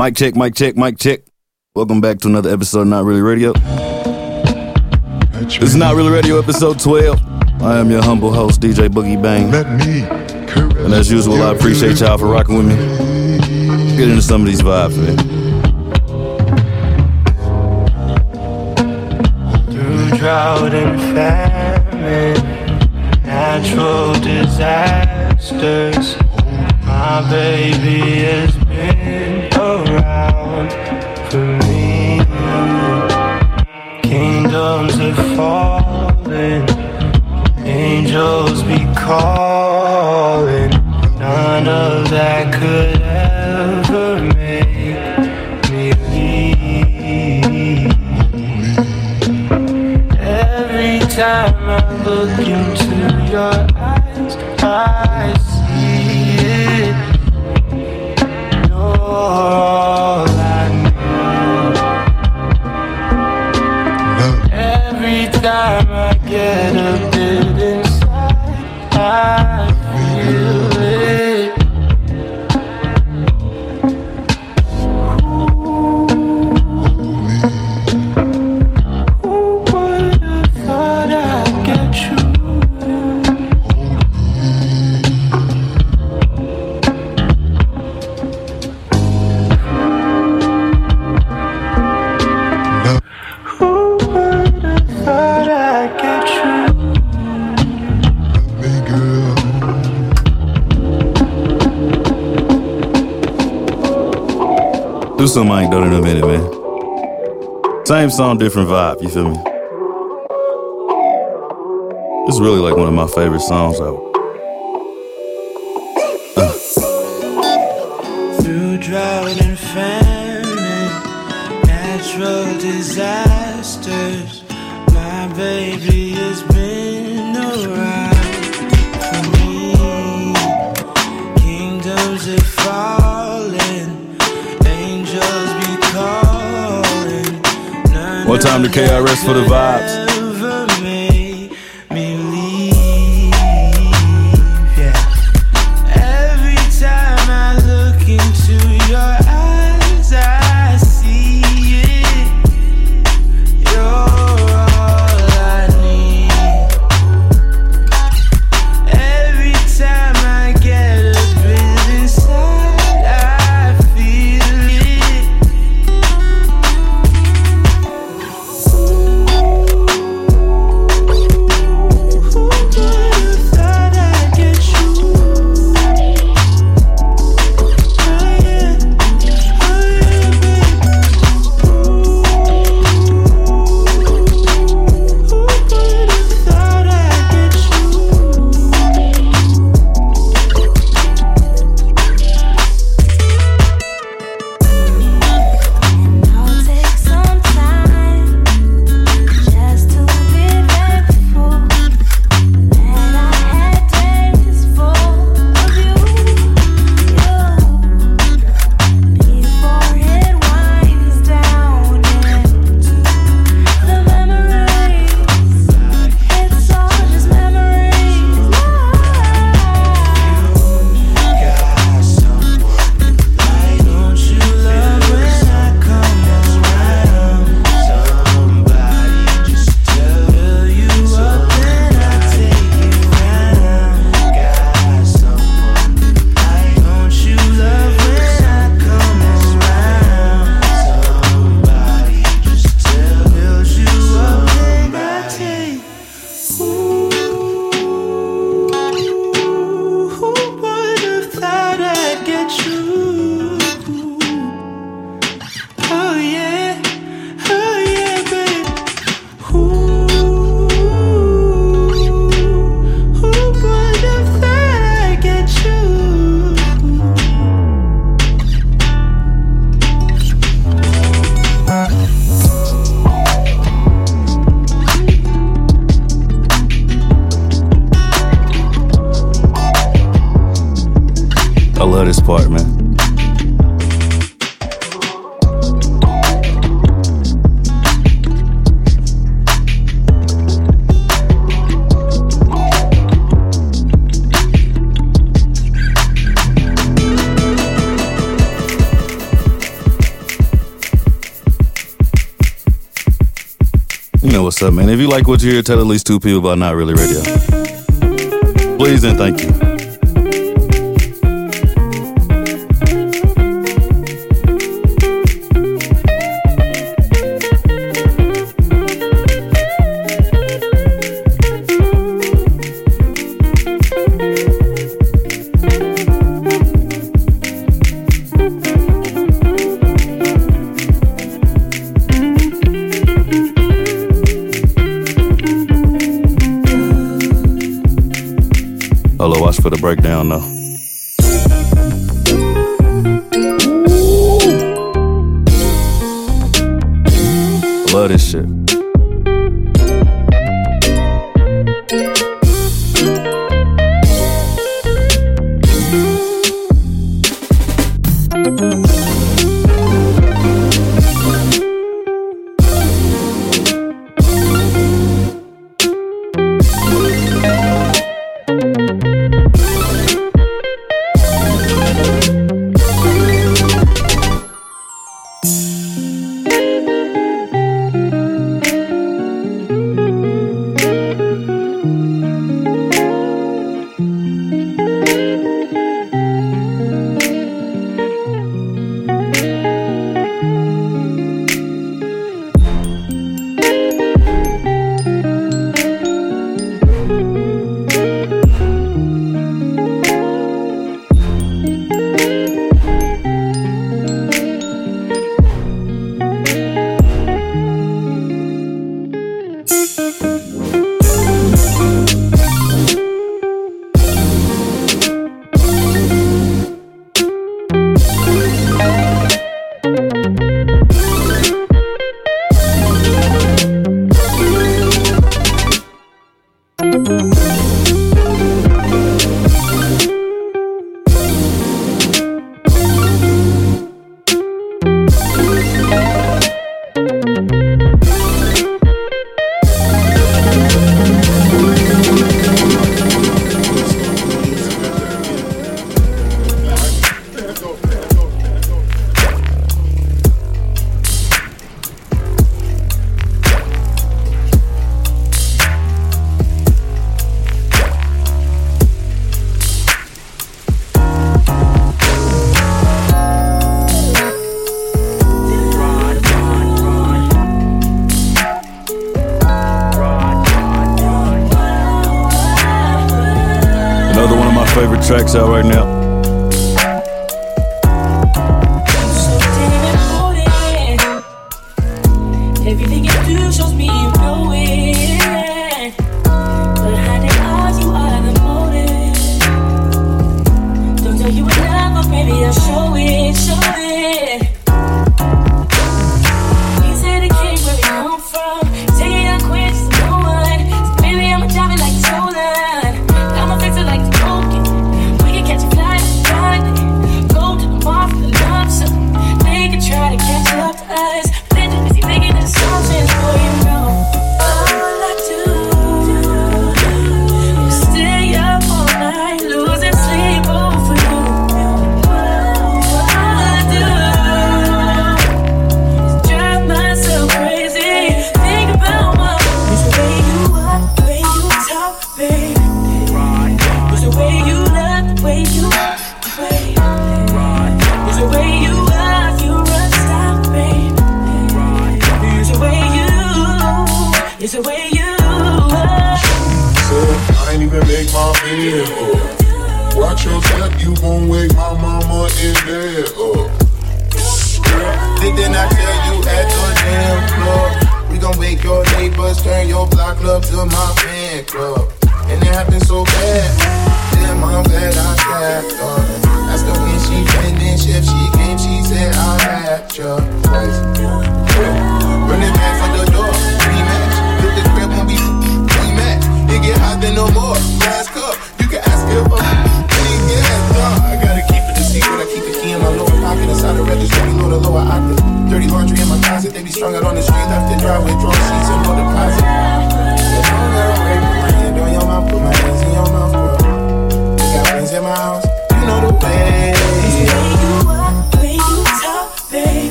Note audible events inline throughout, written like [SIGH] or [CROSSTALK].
Mic check, mic check, mic check. Welcome back to another episode of Not Really Radio. This is Not Really Radio, episode 12. I am your humble host, DJ Boogie Bang. And as usual, I appreciate y'all for rocking with me. Get into some of these vibes, man. Through drought and famine, natural disasters, my baby has been around for me. Kingdoms have fallen, angels be calling. None of that could ever make me leave. Every time I look into your eyes, I You're something ain't done in a minute, man. Same song, different vibe, you feel me? It's really like one of my favorite songs out. KRS for the vibes. up, man. If you like what you hear, tell at least two people about Not Really Radio. Please and thank you.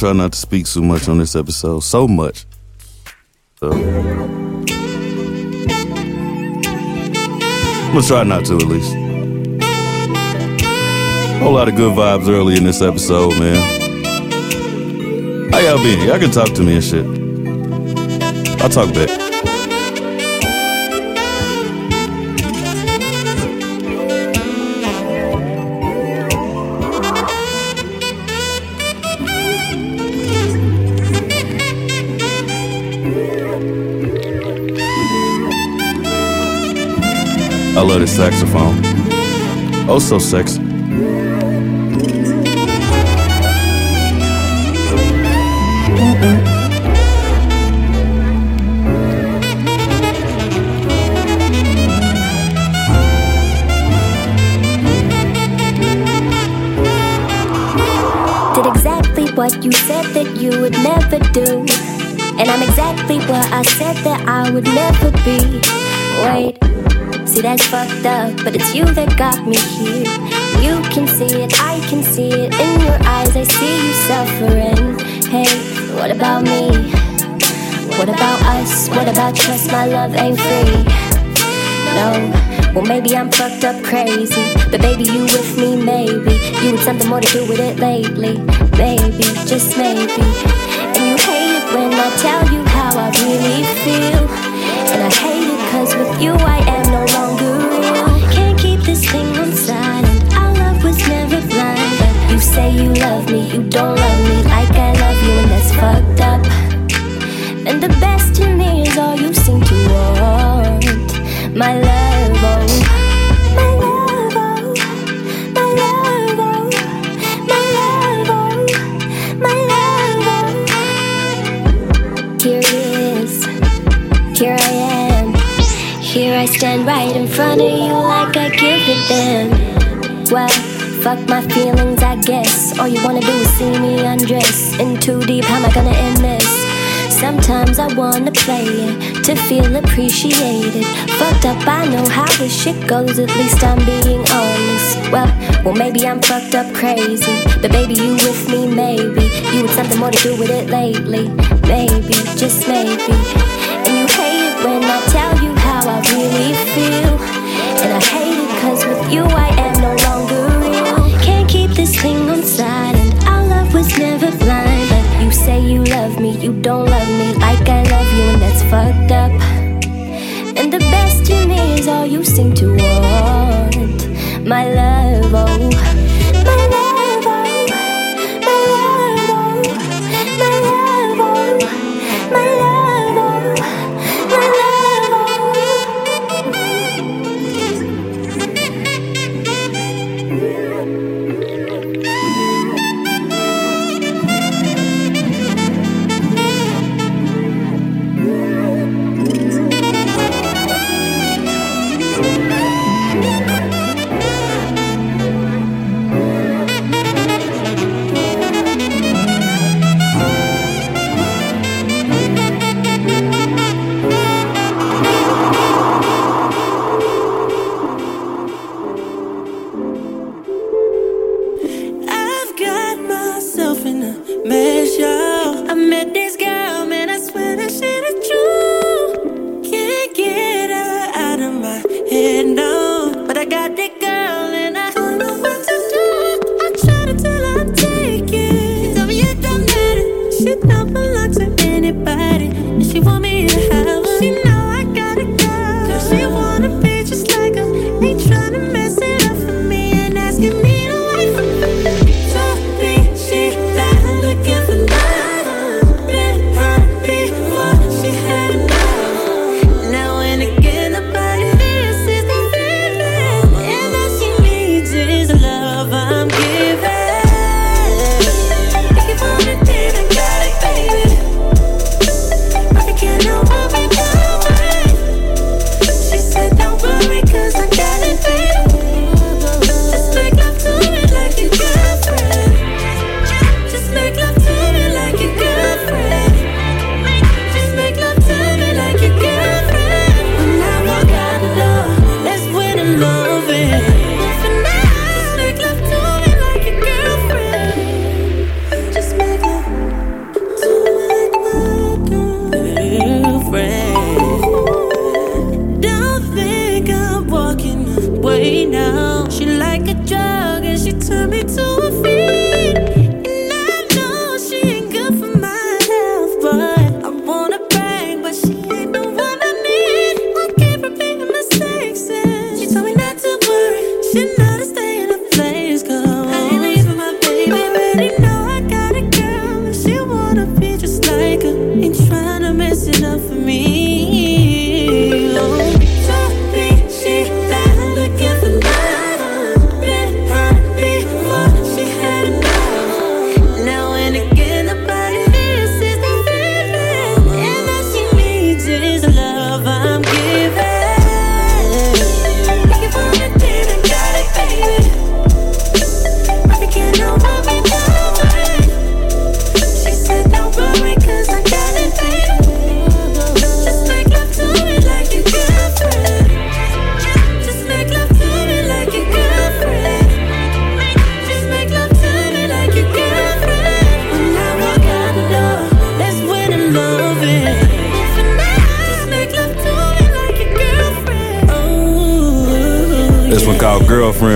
Try not to speak too much on this episode. So much. So. I'm gonna try not to at least. Whole lot of good vibes early in this episode, man. How y'all been? Y'all can talk to me and shit. I'll talk back. Saxophone. Oh, so exactly what you said that you would never do. And I'm exactly what I said that I would never be. Wait, see that's fucked up, but it's you that got me here. You can see it, I can see it in your eyes. I see you suffering. Hey, what about me? What about us? What about trust? My love ain't free. No, well maybe I'm fucked up crazy, but baby you with me maybe. You had something more to do with it lately, maybe, just maybe. And you hate it when I tell you how I really feel, and I hate it 'cause with you I am say you love me, you don't love me like I love you, and that's fucked up. And the best in me is all you seem to want. My love, oh. My love. Oh. My love. Oh. My love. Oh. My love. Here it is. Here I am. Here I stand right in front of you like I give it them. Well, fuck my feelings, I guess. All you wanna do is see me undress. In too deep, how am I gonna end this? Sometimes I wanna play it to feel appreciated. Fucked up, I know how this shit goes. At least I'm being honest. Well, well maybe I'm fucked up crazy, but baby you with me maybe. You had something more to do with it lately, maybe, just maybe. And you hate it when I tell you how I really feel, don't love me like I love you, and that's fucked up. And the best in me is all you seem to want. My love, anybody, and she want me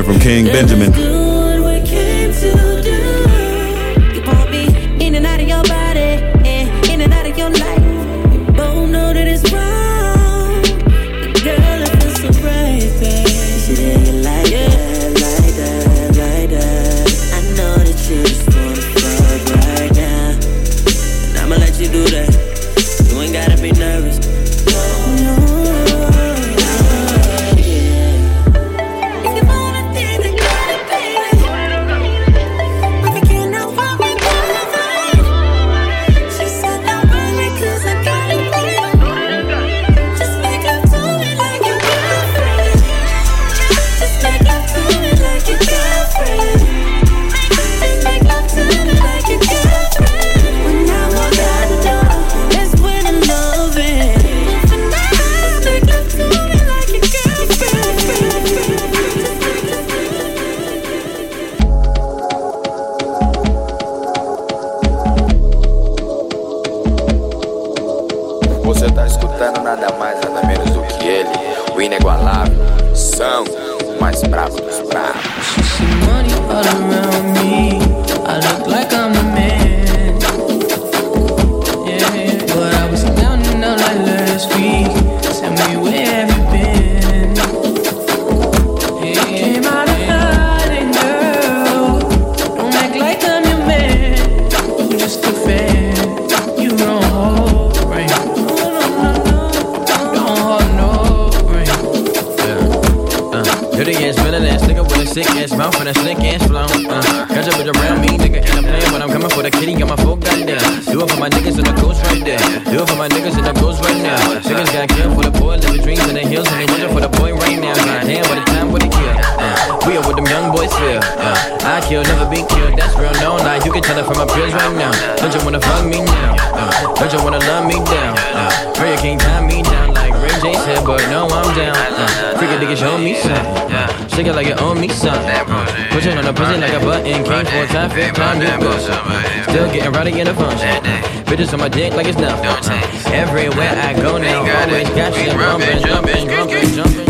From King Benjamin. nigga and I'm but I'm coming for the kitty, got my folk down there. Do it for my niggas in the ghost right there. Do it for my niggas in the ghost right now. Niggas got killed for the poor, living dreams in the hills, and they wonder for the point right now. God damn, by the time what the kill. Uh, we are what them young boys feel. Uh, I kill, never been killed, that's real, no lie. You can tell it from my peers right now. Don't you wanna fuck me now? Uh, don't you wanna love me down? Uh, girl, you can't tie me down. Jason, but no, I'm down. Uh, freaking nigga, show me something. Shake it like it own me something. Uh, pushing on the pussy like a button. King four time, fifth time, you push. Still getting rowdy in the function. Bitches on my dick like it's nothing. Everywhere I go now, always got shit bumping, jumping, jumping, jumping.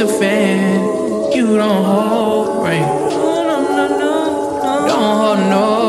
You don't hold, right? No, no, no, no, no. Don't hold no.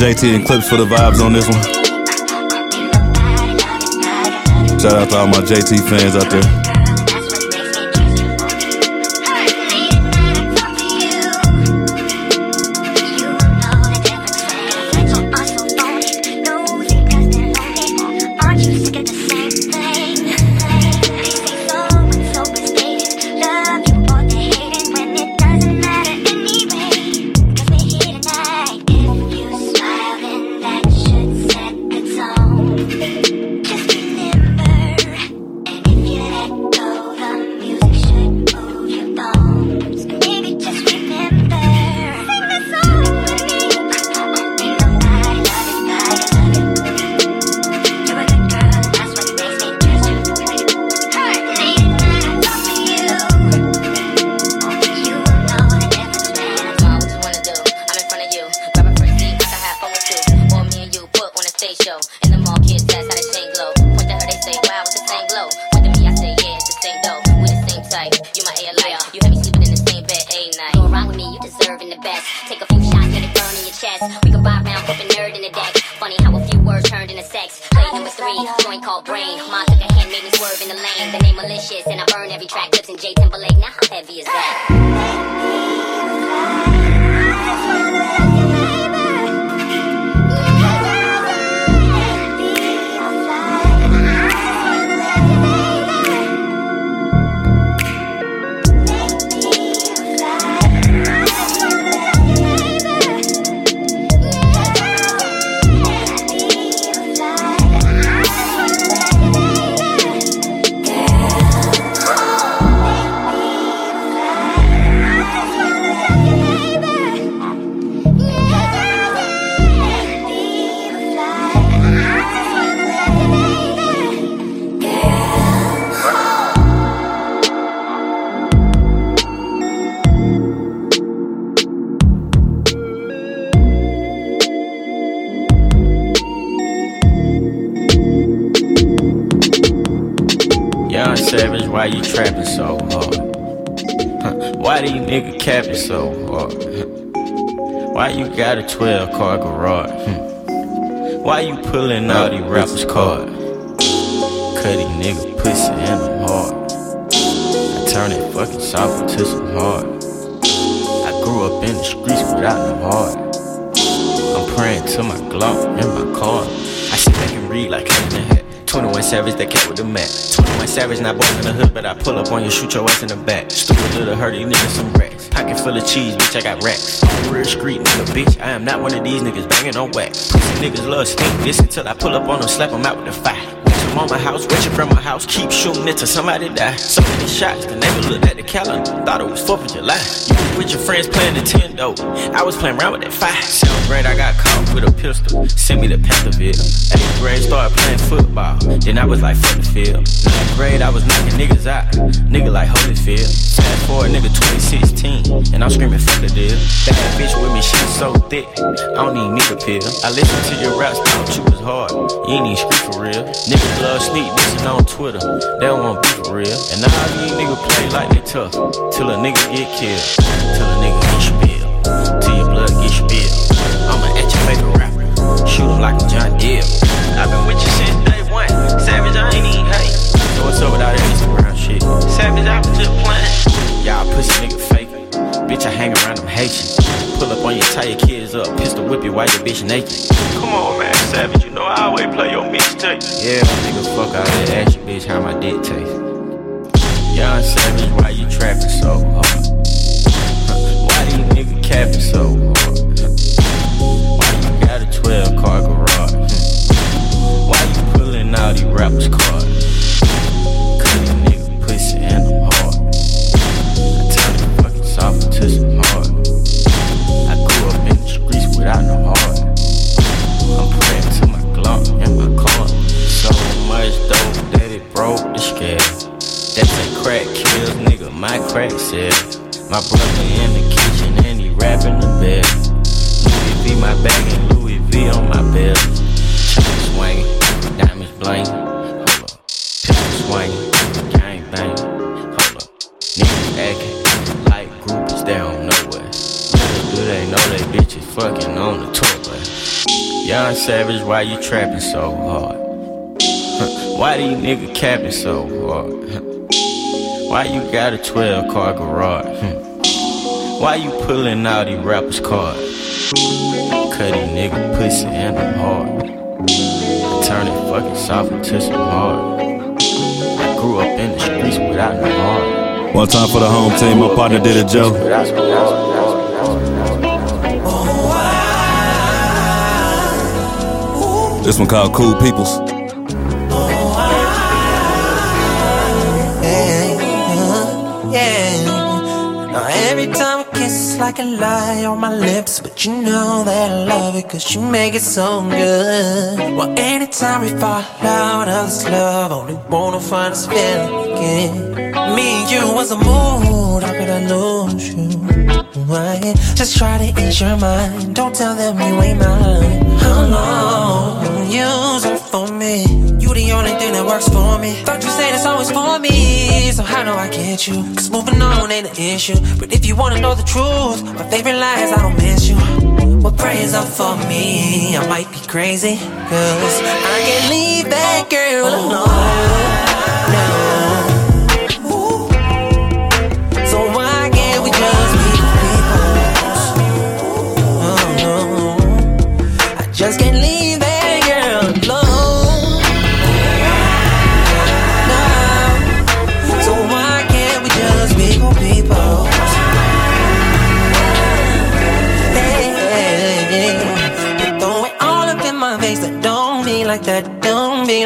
JT and Clips for the vibes on this one. Shout out to all my JT fans out there. Got a 12 car garage. Hmm. Why you pulling all these rappers' card? Cutty nigga pussy and I'm hard. I turn it fucking soft into some hard. I grew up in the streets without no heart. I'm praying to my Glock in my car. I sit back and read like in the hat. 21 Savage, that cat with the mat. 21 Savage, not born in the hood, but I pull up on you, shoot your ass in the back. Stupid little hurdy nigga, some. Pocket full of cheese, bitch, I got racks. Real street nigga, bitch, I am not one of these niggas banging on wax. Niggas love stink this until I pull up on them, slap them out with the fire. On my house, wet from my house, keep shooting it till somebody die. So many shots, the neighbor looked at the calendar, thought it was 4th of July. You was with your friends playing Nintendo, I was playing around with that fire. Seventh grade, I got caught with a pistol, sent me to Pantherville. Eighth grade, started playing football, then I was like, fuck the field. Ninth grade, I was knocking niggas out, nigga like Holyfield. Fast forward, nigga 2016, and I'm screaming, fuck the deal. That bitch with me, she was so thick, I don't need a pill. I listened to your raps, thought you was hard, you ain't even scream for real. Niggas love sneak dissing on Twitter. They don't want beef for real. And all these niggas play like they tough. Till a nigga get killed. Till a nigga get spilled. Till your blood get spilled. I'm an etch favorite rapper. Shoot him like a John Deere. I've been with you since day one. Savage, I ain't even hate. So what's up with all that Instagram shit? Savage, I was just playing. Y'all pussy nigga fake. Bitch, I hang around them Haitians. Pull up on your tie your kids up, pistol whip you while your bitch naked. Come on, man, savage, you know I always play your mixtape. Yeah, my nigga, fuck out ask your bitch how my dick taste. Young savage, why you trapping so hard? Why these niggas capping so hard? My crack sales. My brother in the kitchen and he rapping the bell. Louis V my bag and Louis V on my belt. Chain swinging, diamonds bling. Hold up, pistol swinging, gang bang. Hold up, niggas acting like groupies, they don't know what. Little do they know they bitches fucking on the bus. Young Savage, why you trapping so hard? [LAUGHS] Why these niggas capping so hard? Why you got a 12 car garage? Hmm. Why you pulling out these rappers' cards? Cut these nigga pussy and them hard. Turn it fucking soft into some hard. I grew up in the streets without no heart. One time for the home team, my partner did it, Joe. This one called Cool Peoples. Like a lie on my lips. But you know that I love it, cause you make it so good. Well, anytime we fall out of this love, only wanna find us feeling again. Me and you was a mood, how could I lose you? Right? Just try to ease your mind. Don't tell them you ain't mine. How long you search for me? The only thing that works for me. Thought you said it's always for me. So how do I get you? Cause moving on ain't an issue. But if you wanna know the truth, my favorite lie is I don't miss you. Well, praise up for me. I might be crazy. Cause I can't leave that girl alone.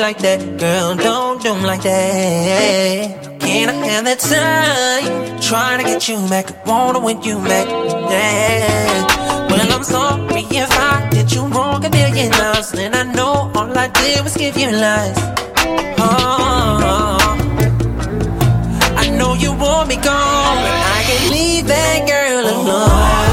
Like that, girl, don't do me like that. Can I have that time? Trying to get you back, I wanna win you back, yeah. Well, I'm sorry if I did you wrong a million times, and I know all I did was give you lies. Oh, I know you want me gone, but I can't leave that girl alone.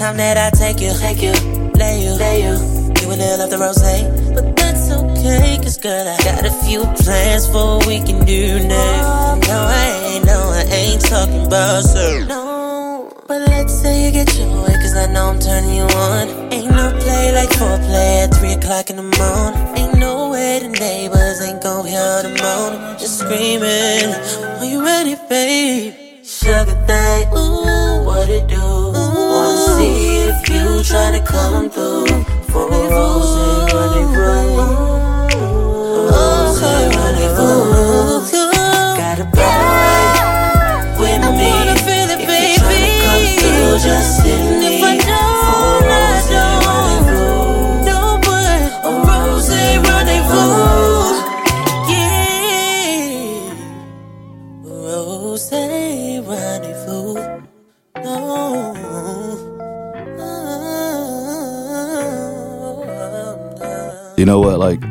Time that I take you, take you, lay you, lay you. You a little of the rose, but that's okay, cause girl, I got a few plans for what we can do next. No, I ain't, no, I ain't talking about so. No, But let's say you get your way, cause I know I'm turning you on. Ain't no play like foreplay at 3 o'clock in the morning. Ain't no way the neighbors ain't gon' hear the moaning. Just screaming, are you ready, babe? Sugar thing, if to come through. For a rose You know what? Like,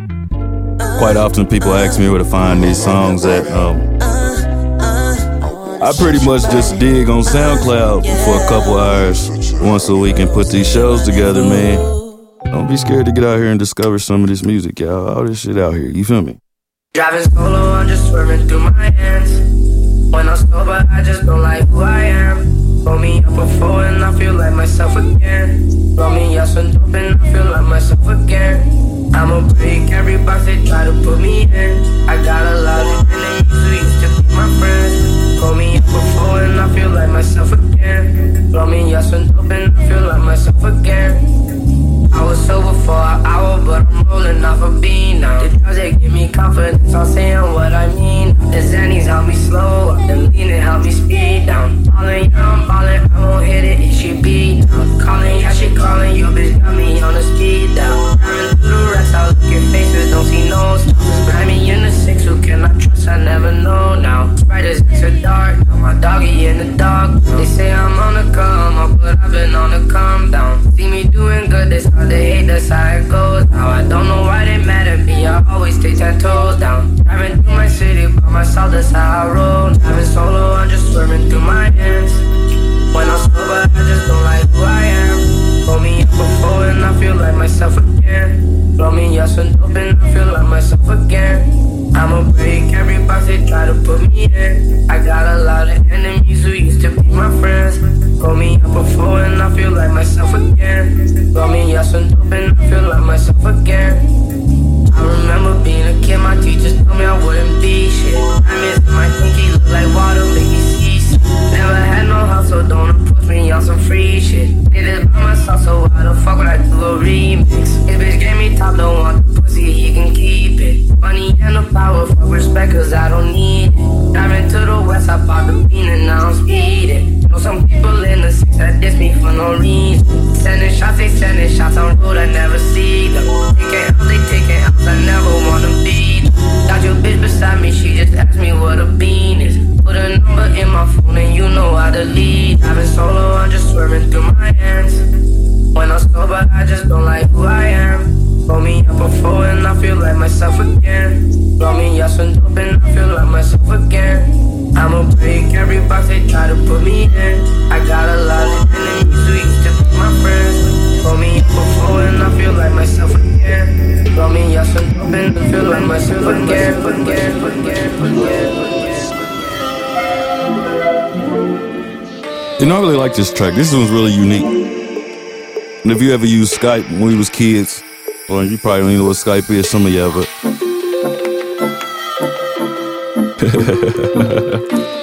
quite often people ask me where to find these songs at. Um, I pretty much just dig on SoundCloud for a couple hours once a week and put these shows together, man. Don't be scared to get out here and discover some of this music, y'all. All this shit out here. You feel me? Driving solo, I'm just swerving through my hands. When I'm sober, I just don't like who I am. Roll me up before and I feel like myself again. Roll me up and I feel like myself again. I'ma break every box they try to put me in. I got a lot of enemies who used to be my friends. Roll me up before and I feel like myself again. Roll me up some dope and I feel like myself again. I was sober for an hour, but I'm rolling off a bean now. The drugs they give me confidence, I'm saying what I mean. The Xannies help me slow, the leaning help me speed down. Ballin', yeah, I'm ballin', I won't hit it if she beat down. Calling, yeah, she calling, your bitch got me on the speed down. Driving through the rest, I look at faces, don't see no. Grab me in the six, who can I trust? I never know now. Spiders into dark, now my doggy in the dark. They say I'm on the come up, but I've been on the come down. See me doing good, this they hate, the goes. Now I don't know why they mad at me, I always stay ten toes down. Driving through my city by myself, that's how I roll. Driving solo, I'm just swerving through my hands. When I'm sober, I just don't like who I am. Roll me up before and I feel like myself again. Blow me up some dope and I feel like myself again. I'ma break every box they try to put me in. I got a lot of enemies who used to be my friends. Roll me up before and I feel like myself again. Me up some dope and I feel like myself again. I remember being a kid, my teachers told me I wouldn't be shit. I miss my pinky, look like water, make me shit. Never had no hustle, don't approach me on some free shit. Did it by myself, so why the fuck would I do a remix? This bitch gave me top, don't want the pussy, he can keep it. Money and the power, fuck respect, cause I don't need it. Driving to the west, I bought the bean and now I'm speeding. Some people in the six that diss me for no reason. Sending shots, they sending shots on road, I never see them. Taking L's, they taking L's, I never wanna be them. Got your bitch beside me, she just asked me what a bean is. Put a number in my phone and you know how to lead. Driving solo, I'm just swerving through my hands. When I'm sober, I just don't like who I am. Roll me up before and I feel like myself again. Roll me up some dope and I feel like myself again. I'ma break every box they try to put me in. I got a lot of enemies who used to be my friends. Me up before and I feel like myself again. Roll me and I feel like myself again, again, again, again. You know, I really like this track. This one's really unique. And if you ever used Skype when we was kids, well, you probably don't even know what Skype is, some of y'all, but. 呵呵呵呵呵呵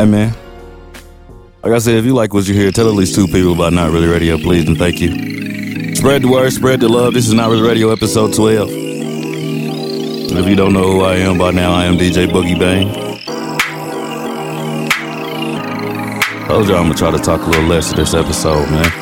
Hey, man. Like I said, if you like what you hear, tell at least two people about Not Really Radio, please, and thank you. Spread the word, spread the love. This is Not Really Radio, episode 12. And if you don't know who I am by now, I am DJ Boogie Bang. Told y'all I'm gonna try to talk a little less in this episode, man.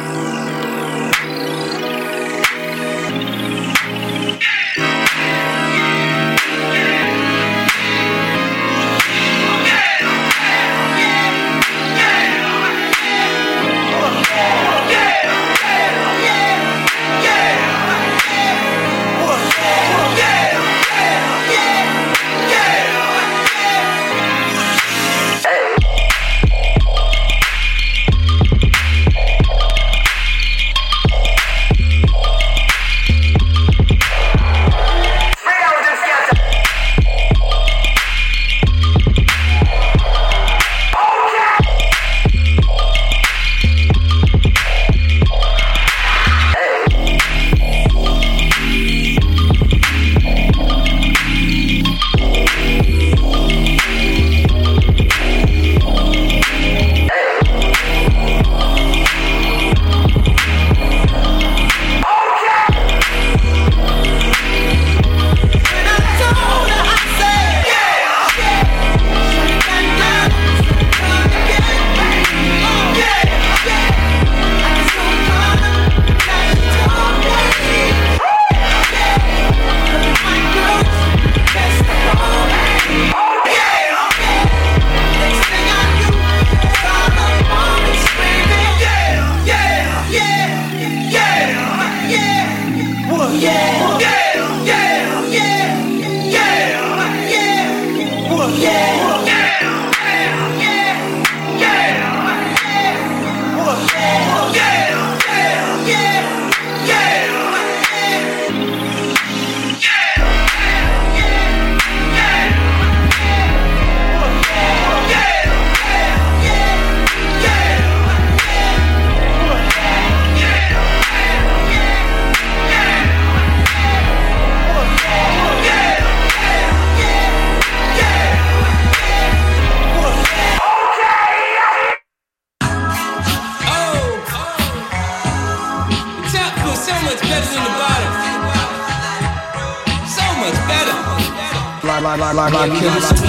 My,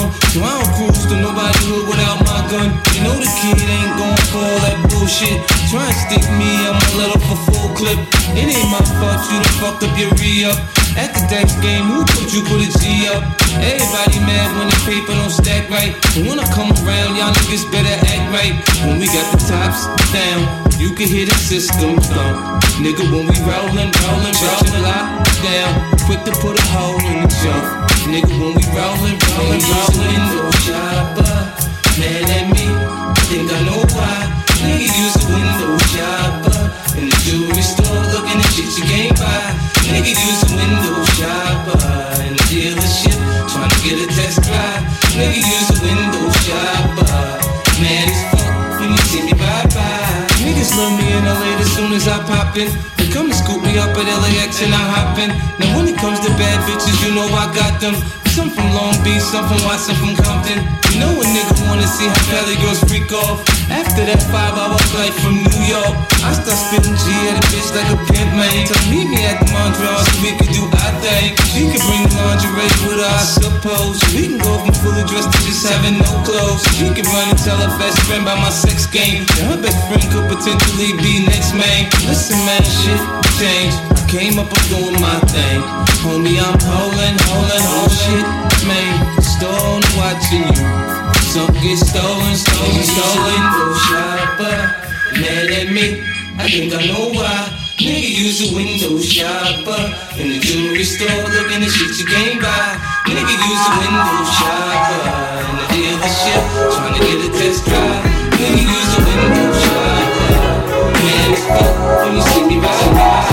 from. So I don't cruise to nobody hood without my gun. You know the kid ain't gon' for all that bullshit. Try and stick me, I'ma let off a full clip. It ain't my fault, you done fucked up your re-up. At the dice game, who told you put a G up? Everybody mad when the paper don't stack right. And when I come around, y'all niggas better act right. When we got the tops down, you can hear the system thump. Nigga, when we rollin', rollin', rollin', lock down. Quick to put a hole in the jump. Nigga, when we rollin', rollin', rollin', no shopper. Mad at me, think I know why. Nigga, use a window shopper. In the jewelry store, looking at shit you can't buy. Nigga, use a window shopper. In the dealership, trying to get a test drive. Nigga, use a window shopper. Mad as fuck when you see me bye bye. Niggas love me in LA as soon as I pop in. Scoop me up at LAX and I hop in. Now when it comes to bad bitches, you know I got them. Some from Long Beach, some from Watson, from Compton. You know a nigga wanna see how Cali girls freak off. After that five hour flight from New York, I start spitting G at a bitch like a pimp, man. So meet me at the Mondrian so we can do our thing. She can bring lingerie with her, I suppose. We can go from fully dressed to just having no clothes. She can run and tell her best friend about my sex game. And her best friend could potentially be next man. Listen, man, shit change. I came up, I'm doing my thing. Homie, I'm holding, holding, hold oh, shit, man. Stone watching you. Some get stolen, stolen, stolen. Go shopper, mad at me. I think I know why. Nigga use a window shopper in the jewelry store, looking at shit you can't buy. Nigga use a window shopper in the dealership, trying to get a test drive. Nigga use a window shopper. Man, it's fuck when you see me by.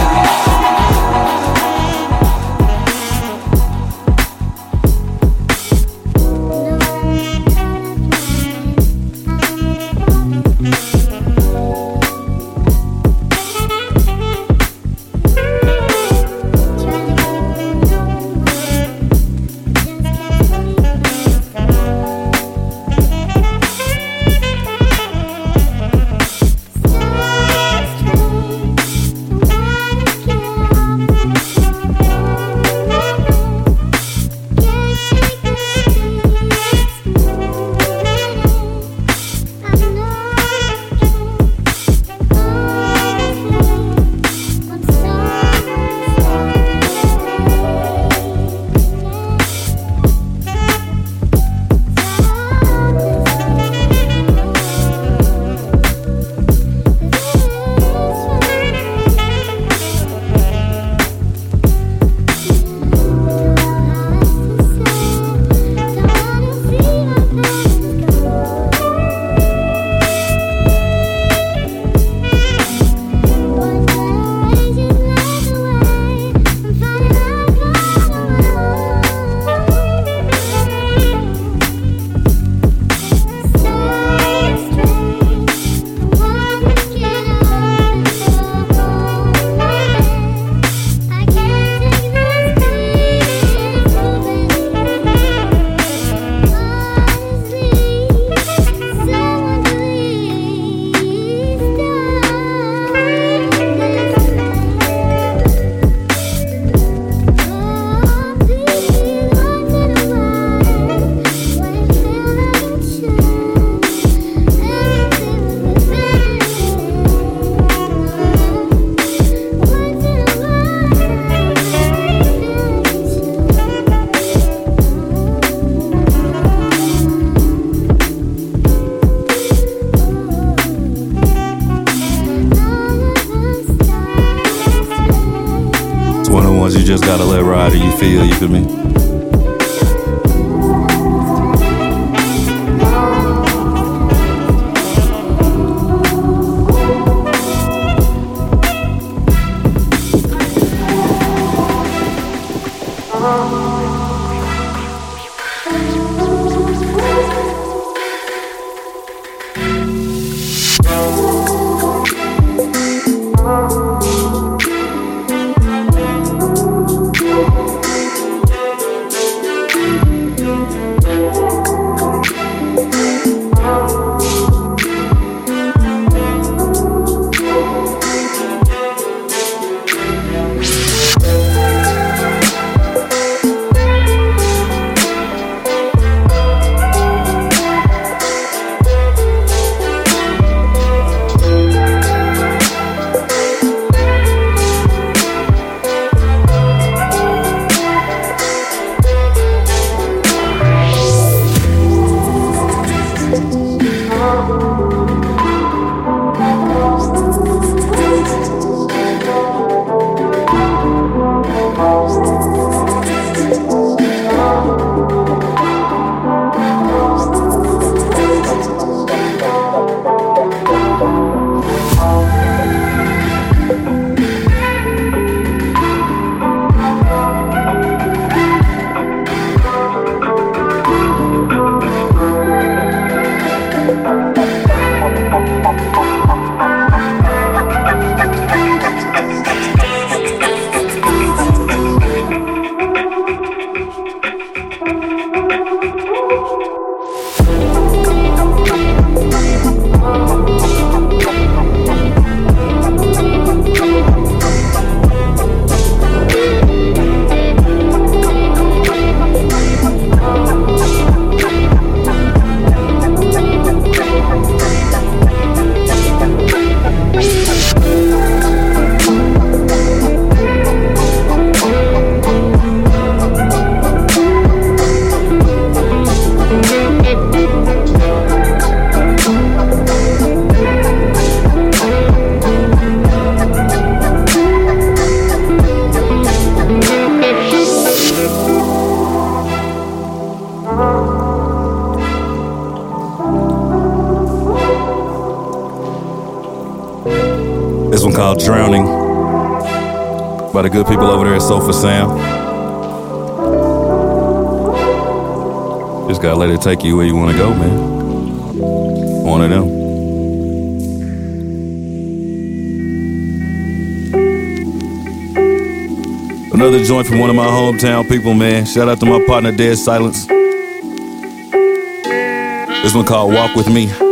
Just gotta let it take you where you wanna go, man. One of them. Another joint from one of my hometown people, man. Shout out to my partner, Dead Silence. This one called Walk With Me.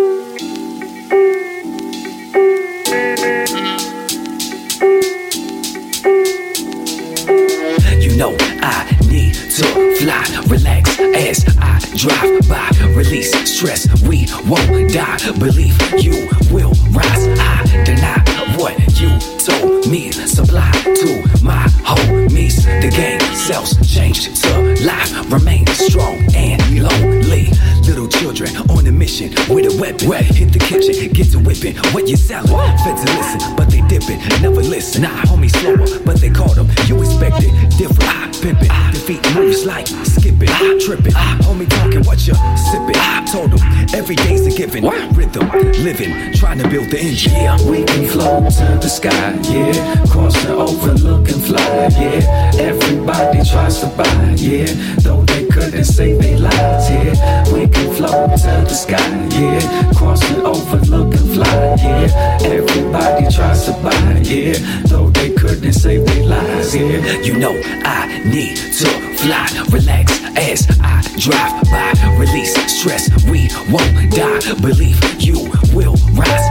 Build the engine. Yeah, we can float to the sky. Yeah, crossing over, looking fly. Yeah, everybody tries to buy. Yeah, though they couldn't say they lives. Yeah, we can float to the sky. Yeah, crossing over, looking fly. Yeah, everybody tries to buy. Yeah, though they couldn't say they lives. Yeah, you know I need to fly, relax as I drive by. Release stress, we won't die. Believe you will rise.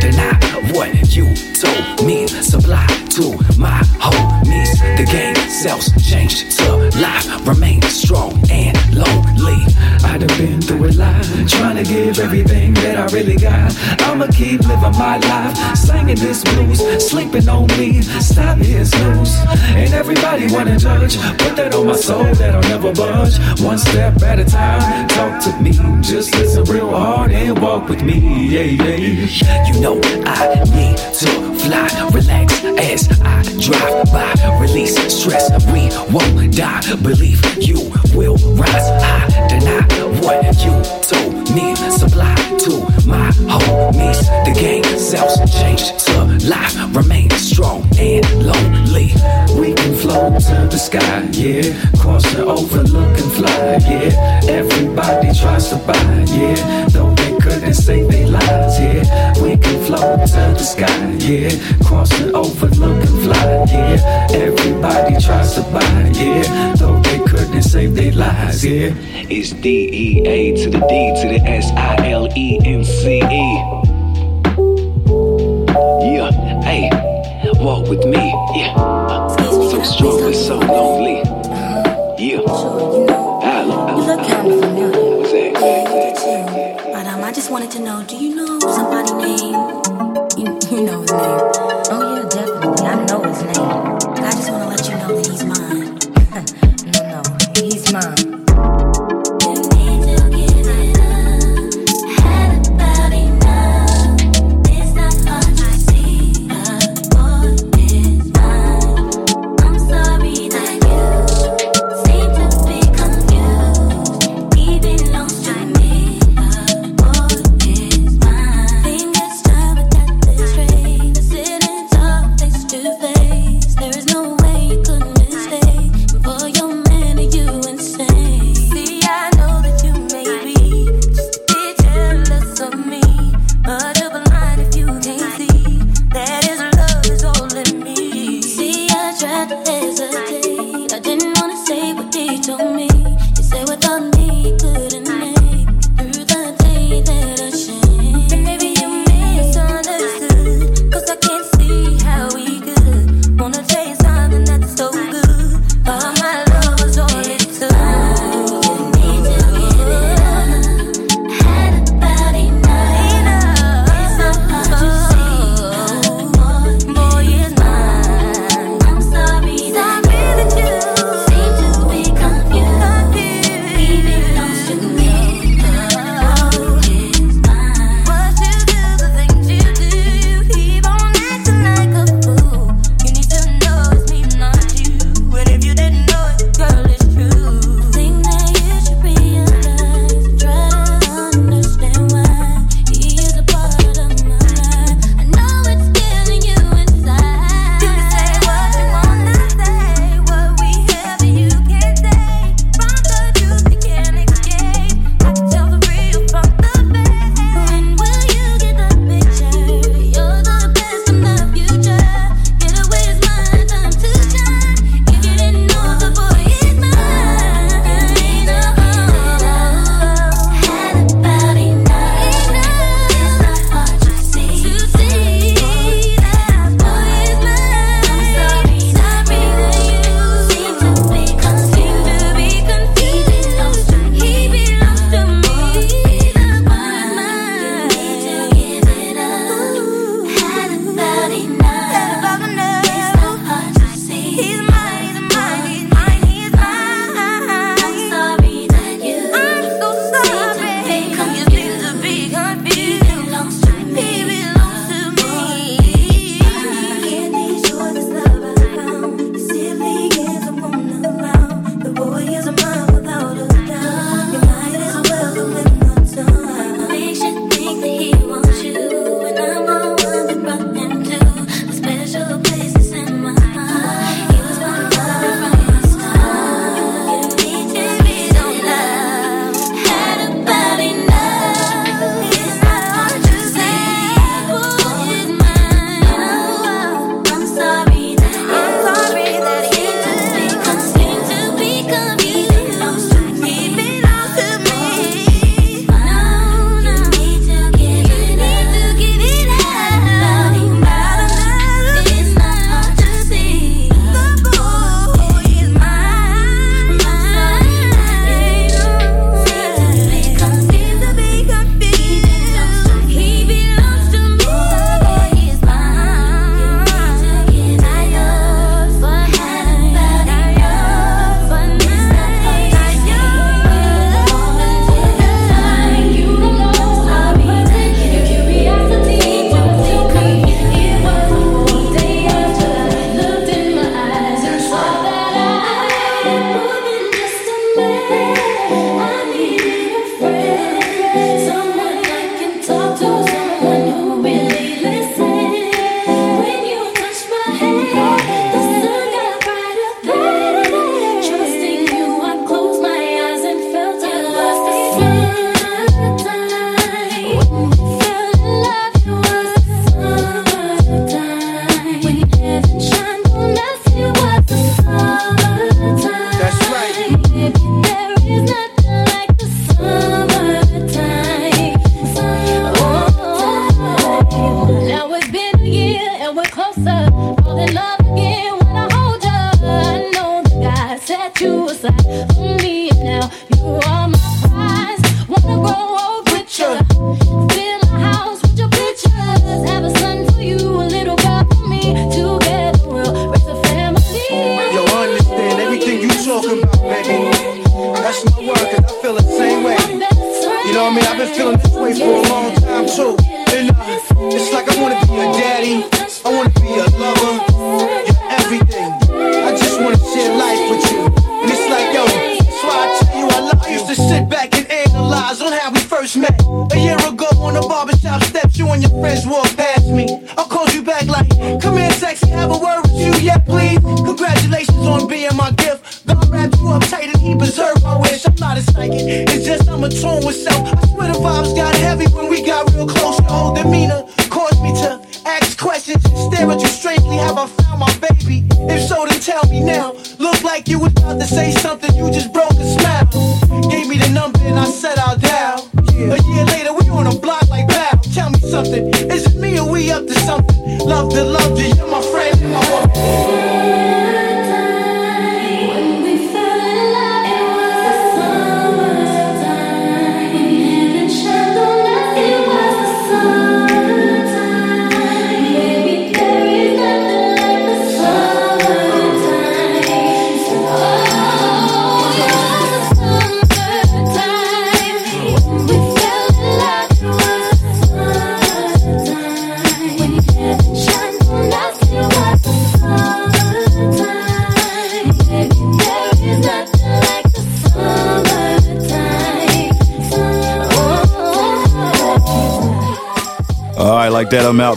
Deny what you told me. Supply to my homies. The game sells changed to life. Remain strong and lonely. I done been through a lot, trying to give everything that I really got. I'ma keep living my life, singing this blues, sleeping on me. Stop here, snooze. And everybody wanna judge, put that on my soul that I'll never budge. One step at a time, talk to me, just listen real hard and walk with me. Yeah, yeah. You know I need to fly, relax as I drive by. Release stress, we won't die. Believe you will rise. I deny what you told me. Supply to my homies. The game sells changed to life. Remain strong and lonely. We can float to the sky, yeah. Crossing over, looking fly, yeah. Everybody tries to buy, yeah. Though they couldn't save their lives, yeah. We can float to the sky, yeah. Crossing over, looking fly, yeah. Everybody tries to buy, yeah. Though they couldn't save their lives, yeah. It's D E A to the D to the S I L E N C E. Yeah, hey, walk with me, yeah. So strong but so lonely. Yeah.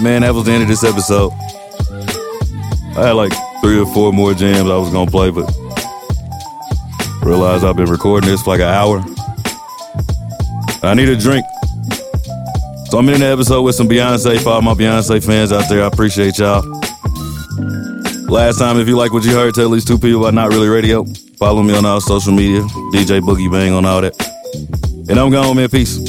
man. That was the end of this episode. I had like three or four more jams I was gonna play, but realized I've been recording this for like an hour. I need a drink. So I'm in the episode with some Beyonce Follow my Beyonce fans out there. I appreciate y'all. Last time, if you like what you heard, tell these two people about Not Really Radio. Follow me on all social media, DJ Boogie Bang on all that. And I'm gone, man. Peace.